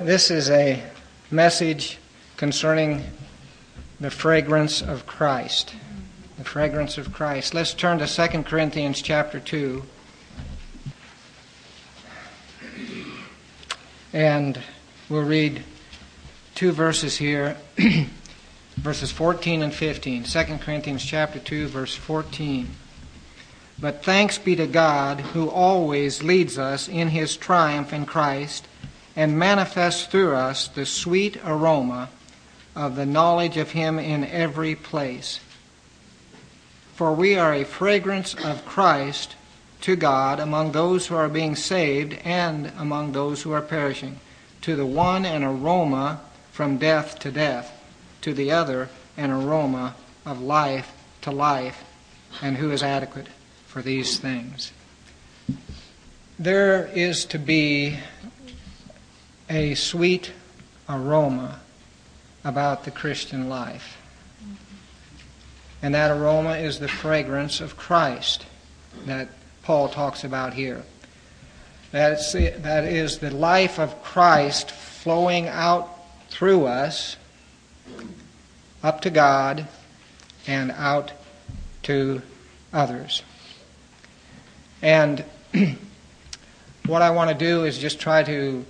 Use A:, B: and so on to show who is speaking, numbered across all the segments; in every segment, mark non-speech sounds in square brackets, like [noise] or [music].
A: This is a message concerning the fragrance of Christ. The fragrance of Christ. Let's turn to 2 Corinthians chapter 2. And we'll read two verses here, [clears throat] verses 14 and 15. 2 Corinthians chapter 2, verse 14. But thanks be to God who always leads us in his triumph in Christ and manifests through us the sweet aroma of the knowledge of him in every place. For we are a fragrance of Christ to God among those who are being saved and among those who are perishing. To the one, an aroma from death to death, to the other, an aroma of life to life. And who is adequate for these things? There is to be a sweet aroma about the Christian life. And that aroma is the fragrance of Christ that Paul talks about here. That's, that is the life of Christ flowing out through us up to God and out to others. And [clears throat] what I want to do is just try to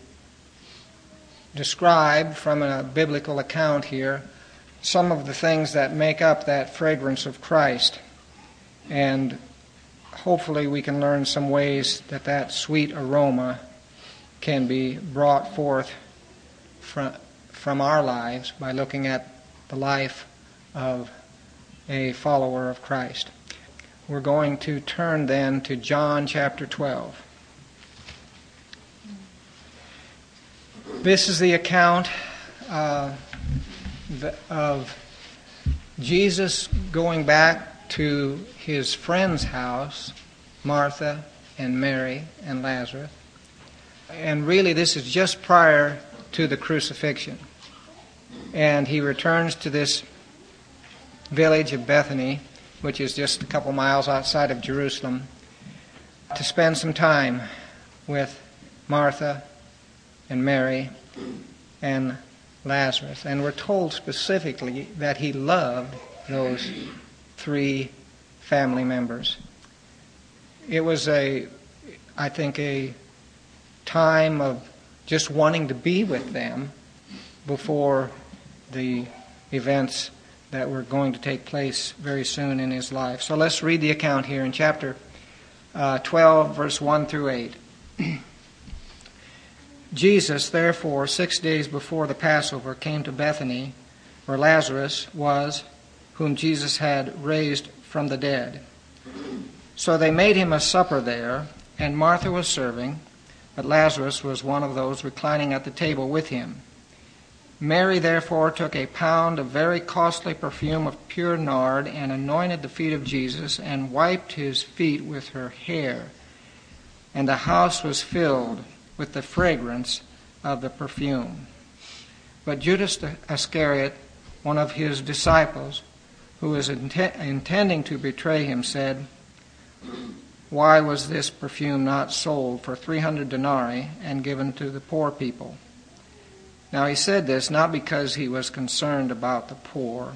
A: describe from a biblical account here some of the things that make up that fragrance of Christ. And hopefully we can learn some ways that that sweet aroma can be brought forth from, from our lives by looking at the life of a follower of Christ. We're going to turn then to John chapter 12. This is the account uh, of Jesus going back to his friend's house, Martha and Mary and Lazarus. And really, this is just prior to the crucifixion. And he returns to this village of Bethany, which is just a couple miles outside of Jerusalem, to spend some time with Martha and Mary and Lazarus. And we're told specifically that he loved those three family members. It was a, I think, a time of just wanting to be with them before the events that were going to take place very soon in his life. So let's read the account here in chapter uh, 12, verse 1 through 8. [clears throat] Jesus, therefore, six days before the Passover, came to Bethany, where Lazarus was, whom Jesus had raised from the dead. So they made him a supper there, and Martha was serving, but Lazarus was one of those reclining at the table with him. Mary therefore took a pound of very costly perfume of pure nard and anointed the feet of Jesus and wiped his feet with her hair. And the house was filled with the fragrance of the perfume. But Judas Iscariot, one of his disciples, who was int- intending to betray him, said, Why was this perfume not sold for 300 denarii and given to the poor people? Now he said this not because he was concerned about the poor,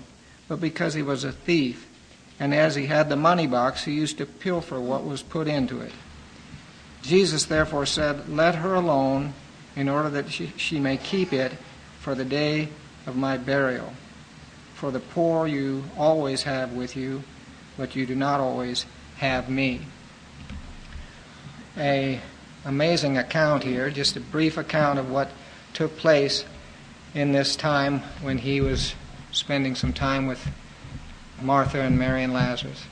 A: but because he was a thief, and as he had the money box, he used to pilfer what was put into it. Jesus therefore said, Let her alone, in order that she, she may keep it for the day of my burial. For the poor you always have with you, but you do not always have me. A amazing account here, just a brief account of what took place in this time when he was spending some time with Martha and Mary and Lazarus.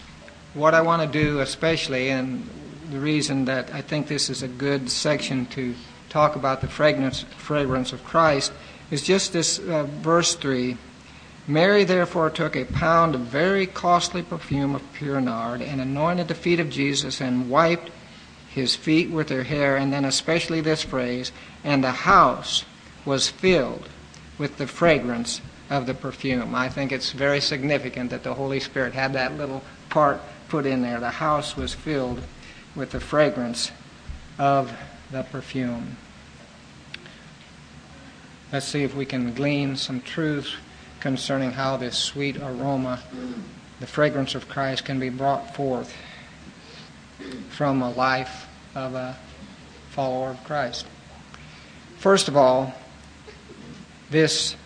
A: What I want to do especially, and the reason that I think this is a good section to talk about the fragrance, fragrance of Christ is just this uh, verse 3. Mary therefore took a pound of very costly perfume of pure nard and anointed the feet of Jesus and wiped his feet with her hair, and then especially this phrase, and the house was filled with the fragrance of the perfume. I think it's very significant that the Holy Spirit had that little part put in there. The house was filled with the fragrance of the perfume. let's see if we can glean some truths concerning how this sweet aroma, the fragrance of Christ, can be brought forth from a life of a follower of Christ. First of all, this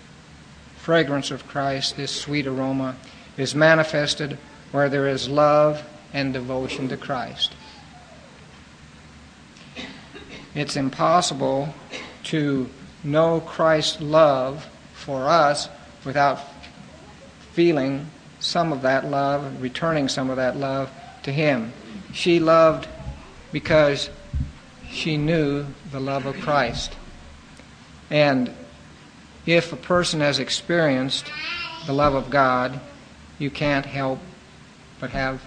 A: fragrance of Christ, this sweet aroma, is manifested where there is love and devotion to Christ. It's impossible to know Christ's love for us without feeling some of that love, returning some of that love to Him. She loved because she knew the love of Christ. And if a person has experienced the love of God, you can't help but have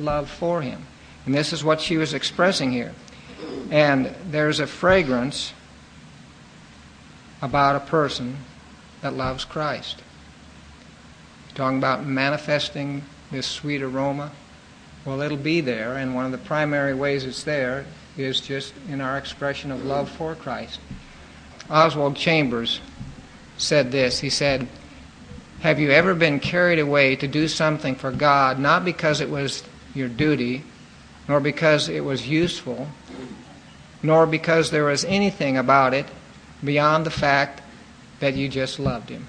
A: love for Him. And this is what she was expressing here. And there's a fragrance about a person that loves Christ. Talking about manifesting this sweet aroma. Well, it'll be there, and one of the primary ways it's there is just in our expression of love for Christ. Oswald Chambers said this. He said, Have you ever been carried away to do something for God, not because it was your duty, nor because it was useful, nor because there was anything about it beyond the fact that you just loved Him?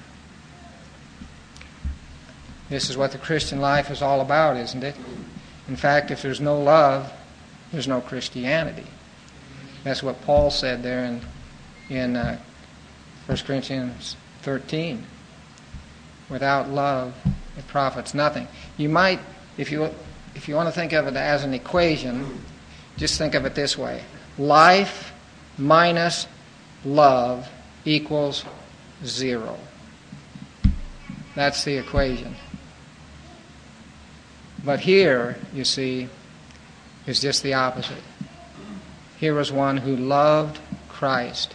A: This is what the Christian life is all about, isn't it? In fact, if there's no love, there's no Christianity. That's what Paul said there in, in uh, 1 Corinthians 13. Without love, it profits nothing. You might, if you, if you want to think of it as an equation, just think of it this way life minus love equals zero. That's the equation. But here, you see, is just the opposite. Here was one who loved Christ,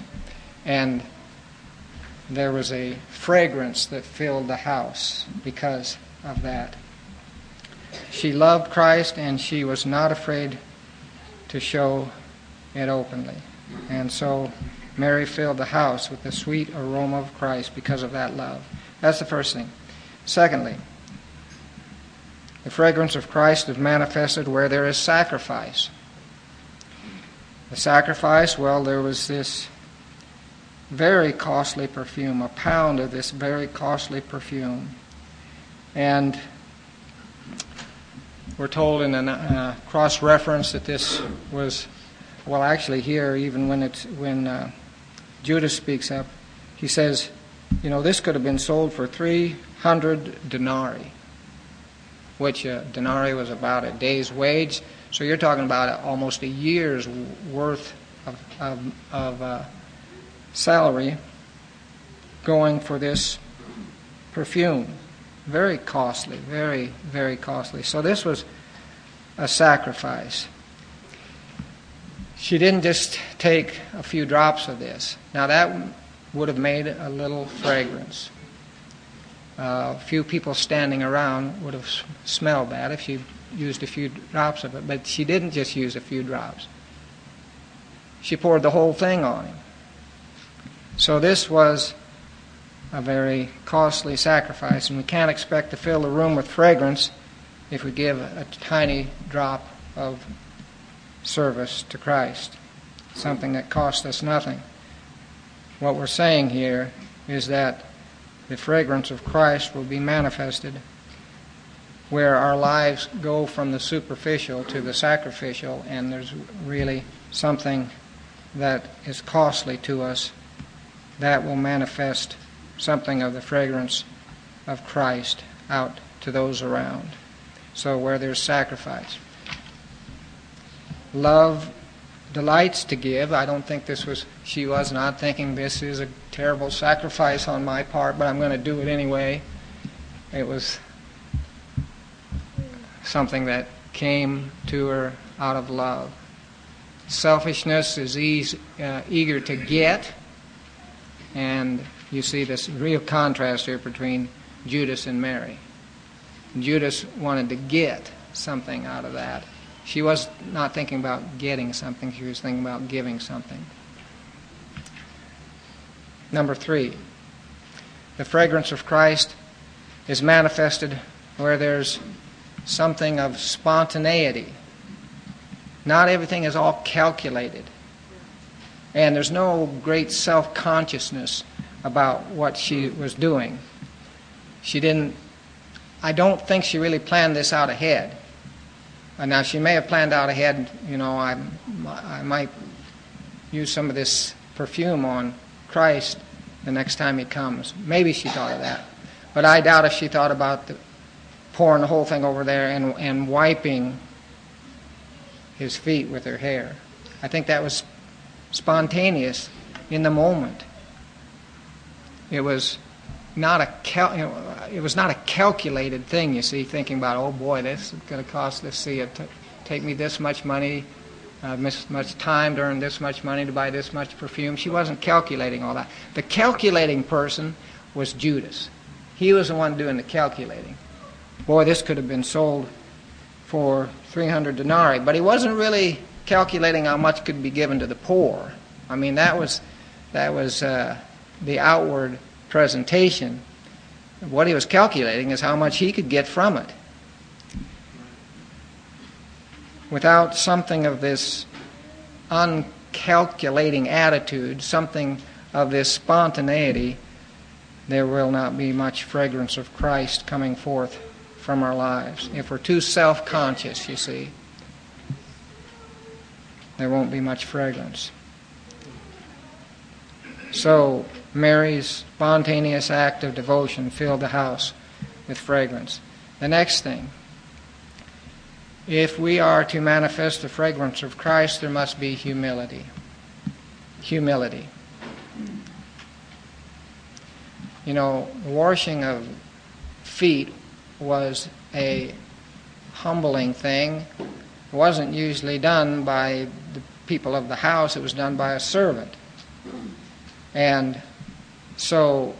A: and there was a fragrance that filled the house because of that. She loved Christ, and she was not afraid to show it openly. And so Mary filled the house with the sweet aroma of Christ because of that love. That's the first thing. Secondly, the fragrance of Christ is manifested where there is sacrifice. The sacrifice, well, there was this very costly perfume, a pound of this very costly perfume. And we're told in a uh, cross reference that this was, well, actually, here, even when, it's, when uh, Judas speaks up, he says, you know, this could have been sold for 300 denarii which a uh, denarii was about a day's wage. So you're talking about almost a year's worth of, of, of uh, salary going for this perfume. Very costly, very, very costly. So this was a sacrifice. She didn't just take a few drops of this. Now that would have made a little fragrance uh, few people standing around would have smelled that if she used a few drops of it. But she didn't just use a few drops. She poured the whole thing on him. So this was a very costly sacrifice, and we can't expect to fill the room with fragrance if we give a tiny drop of service to Christ, something that cost us nothing. What we're saying here is that the fragrance of Christ will be manifested where our lives go from the superficial to the sacrificial, and there's really something that is costly to us that will manifest something of the fragrance of Christ out to those around. So, where there's sacrifice, love delights to give. I don't think this was, she was not thinking this is a terrible sacrifice on my part, but I'm going to do it anyway. It was something that came to her out of love. Selfishness is uh, eager to get, and you see this real contrast here between Judas and Mary. Judas wanted to get something out of that. She was not thinking about getting something, she was thinking about giving something. Number three, the fragrance of Christ is manifested where there's something of spontaneity. Not everything is all calculated. And there's no great self consciousness about what she was doing. She didn't, I don't think she really planned this out ahead. Now, she may have planned out ahead, you know, I, I might use some of this perfume on Christ the next time he comes. Maybe she thought of that. But I doubt if she thought about the, pouring the whole thing over there and, and wiping his feet with her hair. I think that was spontaneous in the moment. It was not a cal- you know, it was not a calculated thing. You see, thinking about oh boy, this is going to cost. Let's see, it t- take me this much money, uh, much time to earn this much money to buy this much perfume. She wasn't calculating all that. The calculating person was Judas. He was the one doing the calculating. Boy, this could have been sold for 300 denarii, but he wasn't really calculating how much could be given to the poor. I mean, that was that was uh, the outward presentation. What he was calculating is how much he could get from it. Without something of this uncalculating attitude, something of this spontaneity, there will not be much fragrance of Christ coming forth from our lives. If we're too self conscious, you see, there won't be much fragrance. So, Mary's spontaneous act of devotion filled the house with fragrance. The next thing if we are to manifest the fragrance of Christ, there must be humility. Humility. You know, washing of feet was a humbling thing. It wasn't usually done by the people of the house, it was done by a servant. And so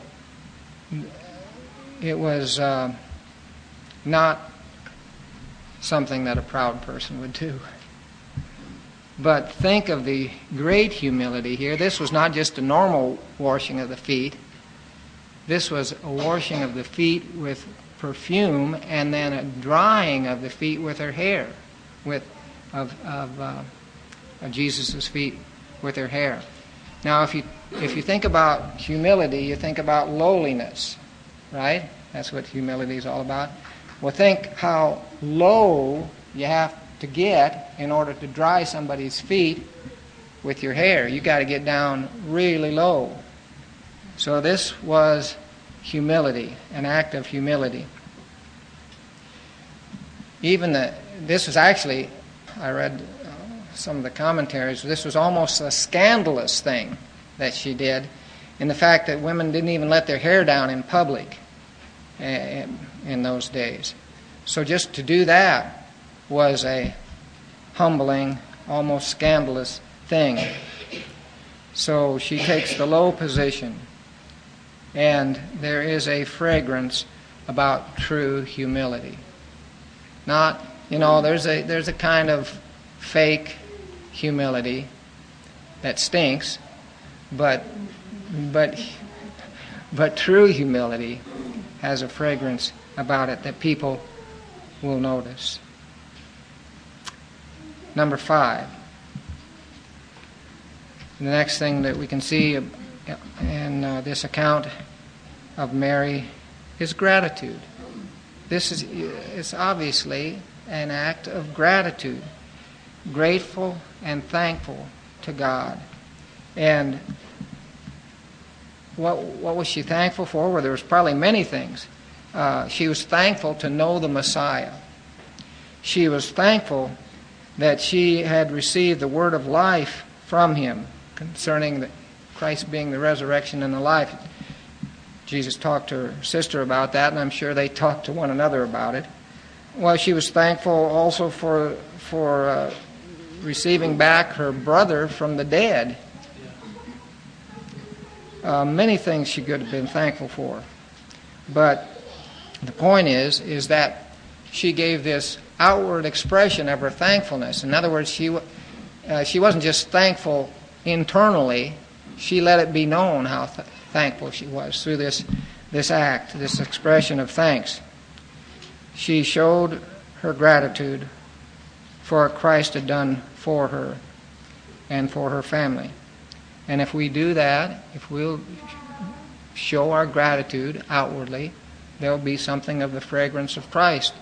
A: it was uh, not something that a proud person would do. But think of the great humility here. This was not just a normal washing of the feet, this was a washing of the feet with perfume and then a drying of the feet with her hair, with, of, of, uh, of Jesus' feet with her hair. Now, if you, if you think about humility, you think about lowliness, right? That's what humility is all about. Well, think how low you have to get in order to dry somebody's feet with your hair. You've got to get down really low. So this was humility, an act of humility. Even the this was actually I read some of the commentaries, this was almost a scandalous thing that she did in the fact that women didn't even let their hair down in public eh, in those days. So just to do that was a humbling, almost scandalous thing. So she takes the low position, and there is a fragrance about true humility. Not, you know, there's a there's a kind of fake humility that stinks, but but but true humility has a fragrance about it that people will notice. Number five. The next thing that we can see in uh, this account of Mary is gratitude. This is it's obviously an act of gratitude grateful and thankful to God. And what, what was she thankful for? Well, there was probably many things. Uh, she was thankful to know the Messiah. She was thankful that she had received the word of life from him concerning the, Christ being the resurrection and the life. Jesus talked to her sister about that, and I'm sure they talked to one another about it. Well, she was thankful also for for uh, receiving back her brother from the dead. Uh, many things she could have been thankful for. But the point is, is that she gave this outward expression of her thankfulness. In other words, she, uh, she wasn't just thankful internally, she let it be known how th- thankful she was through this, this act, this expression of thanks. She showed her gratitude for what Christ had done for her and for her family. And if we do that, if we'll show our gratitude outwardly, there'll be something of the fragrance of Christ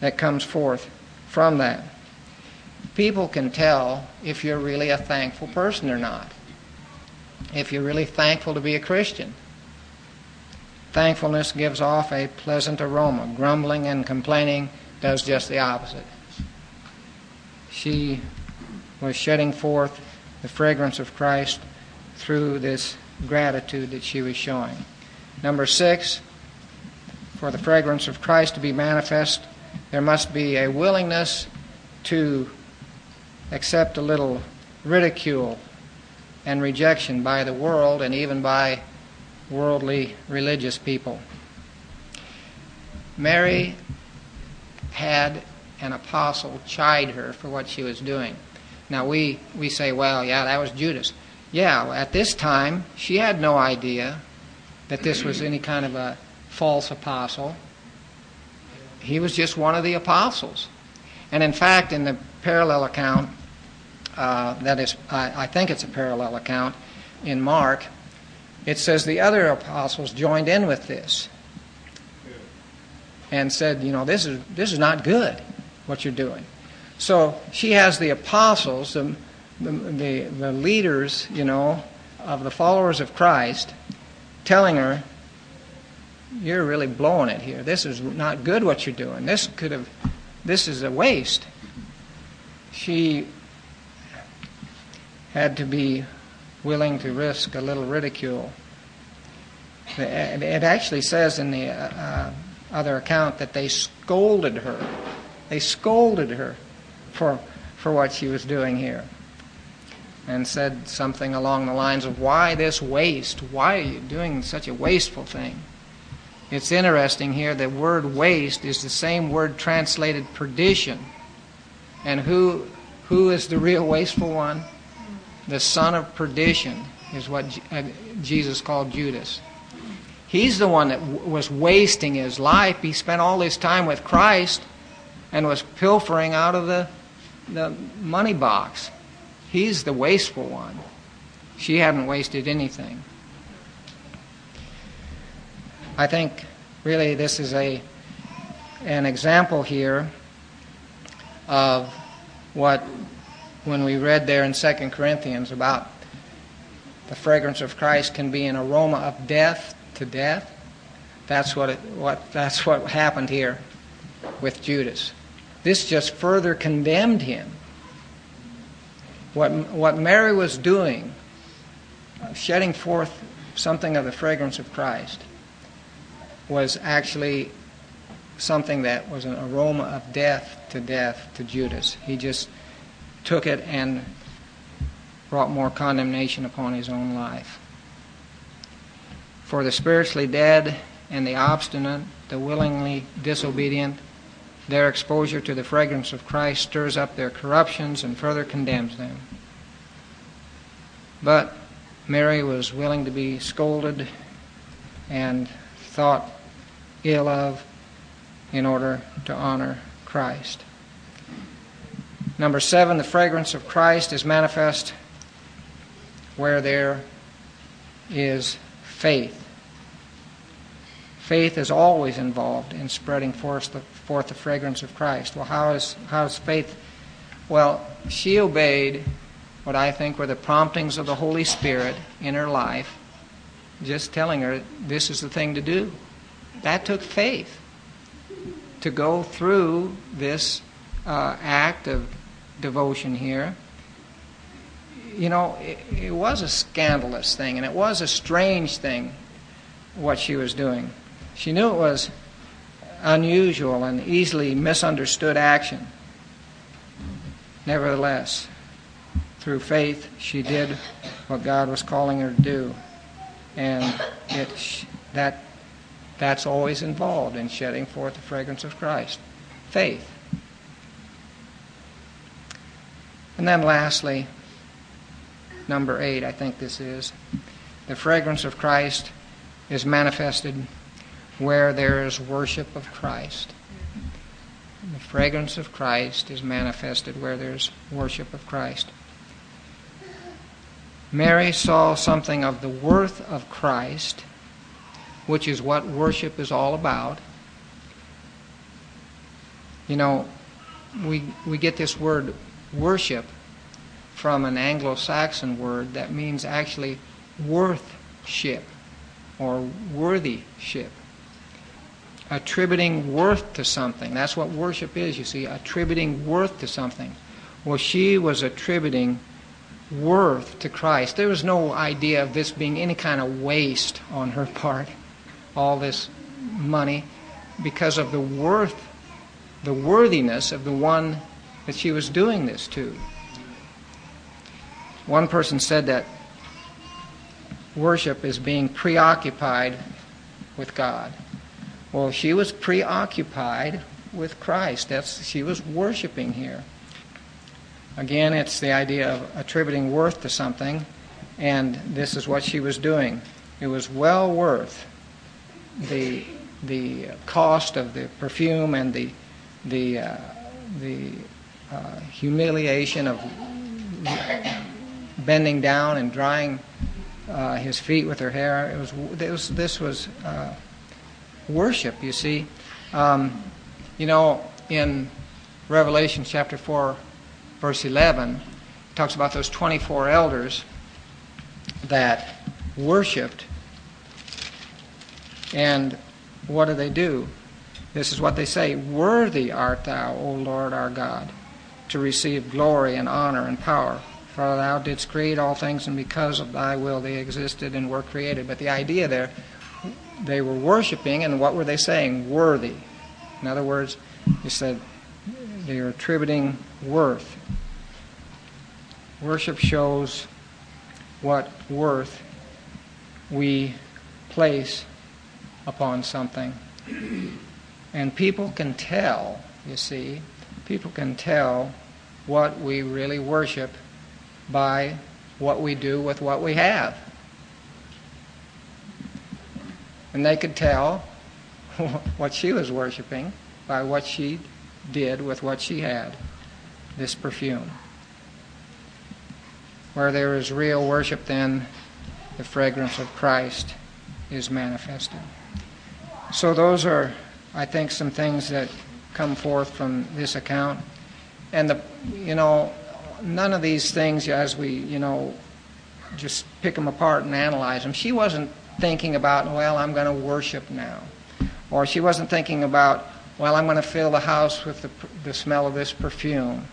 A: that comes forth from that. People can tell if you're really a thankful person or not, if you're really thankful to be a Christian. Thankfulness gives off a pleasant aroma. Grumbling and complaining does just the opposite. She was shedding forth the fragrance of Christ through this gratitude that she was showing. Number six, for the fragrance of Christ to be manifest, there must be a willingness to accept a little ridicule and rejection by the world and even by worldly religious people. Mary had an apostle chide her for what she was doing. Now we, we say, well, yeah, that was Judas. Yeah, at this time, she had no idea that this was any kind of a false apostle. He was just one of the apostles. And in fact, in the parallel account, uh, that is, I, I think it's a parallel account in Mark, it says the other apostles joined in with this and said, you know, this is, this is not good, what you're doing. So she has the apostles, the, the, the leaders, you know, of the followers of Christ, telling her, you're really blowing it here. This is not good what you're doing. This could have, this is a waste. She had to be willing to risk a little ridicule. It actually says in the uh, uh, other account that they scolded her. They scolded her for, for what she was doing here and said something along the lines of, Why this waste? Why are you doing such a wasteful thing? It's interesting here, that word waste is the same word translated perdition. And who, who is the real wasteful one? The son of perdition is what uh, Jesus called Judas. He's the one that was wasting his life. He spent all his time with Christ and was pilfering out of the, the money box. He's the wasteful one. She hadn't wasted anything. I think really this is a an example here of what when we read there in 2 Corinthians about the fragrance of Christ can be an aroma of death to death. That's what it, what that's what happened here with Judas. This just further condemned him what, what Mary was doing, shedding forth something of the fragrance of Christ, was actually something that was an aroma of death to death to Judas. He just took it and brought more condemnation upon his own life. For the spiritually dead and the obstinate, the willingly disobedient, their exposure to the fragrance of Christ stirs up their corruptions and further condemns them. But Mary was willing to be scolded and thought ill of in order to honor Christ. Number seven, the fragrance of Christ is manifest where there is faith. Faith is always involved in spreading forth the, forth the fragrance of Christ. Well, how is, how is faith? Well, she obeyed what I think were the promptings of the Holy Spirit in her life, just telling her this is the thing to do. That took faith to go through this uh, act of devotion here. You know, it, it was a scandalous thing and it was a strange thing what she was doing. She knew it was unusual and easily misunderstood action. Nevertheless, through faith, she did what God was calling her to do. And it, that, that's always involved in shedding forth the fragrance of Christ. Faith. And then lastly, number eight, I think this is, the fragrance of Christ is manifested where there is worship of Christ. The fragrance of Christ is manifested where there's worship of Christ. Mary saw something of the worth of Christ, which is what worship is all about. You know, we, we get this word worship from an Anglo Saxon word that means actually worthship or worthyship. Attributing worth to something. That's what worship is, you see, attributing worth to something. Well, she was attributing worth to Christ. There was no idea of this being any kind of waste on her part, all this money, because of the worth, the worthiness of the one that she was doing this to. One person said that worship is being preoccupied with God. Well, she was preoccupied with Christ. That's she was worshiping here. Again, it's the idea of attributing worth to something, and this is what she was doing. It was well worth the the cost of the perfume and the the uh, the uh, humiliation of bending down and drying uh, his feet with her hair. It was, it was this was uh, worship. You see, um, you know, in Revelation chapter four, verse eleven, it talks about those twenty-four elders that worshipped. And what do they do? This is what they say Worthy art thou, O Lord our God, to receive glory and honor and power. For thou didst create all things, and because of thy will they existed and were created. But the idea there, they were worshiping, and what were they saying? Worthy. In other words, he said they are attributing worth. Worship shows what worth we place upon something. And people can tell, you see, people can tell what we really worship by what we do with what we have. And they could tell [laughs] what she was worshiping by what she did with what she had this perfume. Where there is real worship, then the fragrance of Christ is manifested. So, those are, I think, some things that come forth from this account. And the, you know, none of these things, as we, you know, just pick them apart and analyze them, she wasn't thinking about, well, I'm going to worship now. Or she wasn't thinking about, well, I'm going to fill the house with the, the smell of this perfume.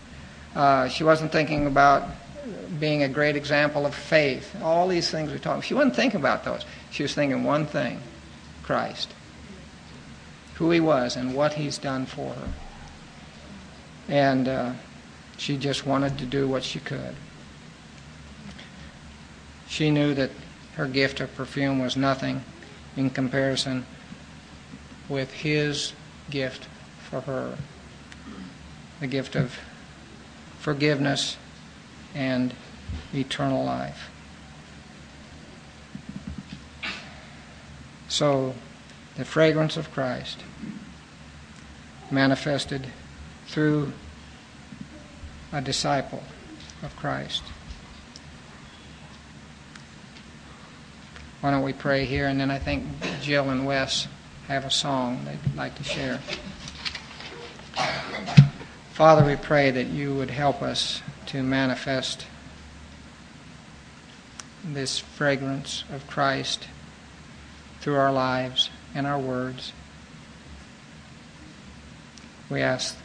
A: Uh, she wasn't thinking about being a great example of faith. All these things we talk. She wasn't thinking about those. She was thinking one thing: Christ, who He was, and what He's done for her. And uh, she just wanted to do what she could. She knew that her gift of perfume was nothing in comparison with his gift for her the gift of forgiveness and eternal life. So, the fragrance of Christ manifested through a disciple of Christ. Why don't we pray here, and then I think Jill and Wes have a song they'd like to share. Father, we pray that you would help us to manifest this fragrance of Christ through our lives and our words. We ask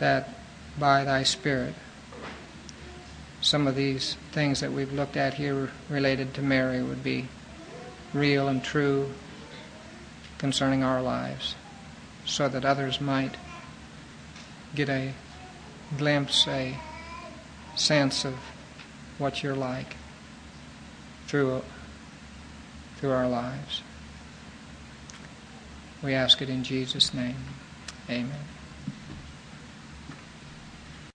A: that by thy Spirit. Some of these things that we've looked at here related to Mary would be real and true concerning our lives, so that others might get a glimpse, a sense of what you're like through, through our lives. We ask it in Jesus' name. Amen.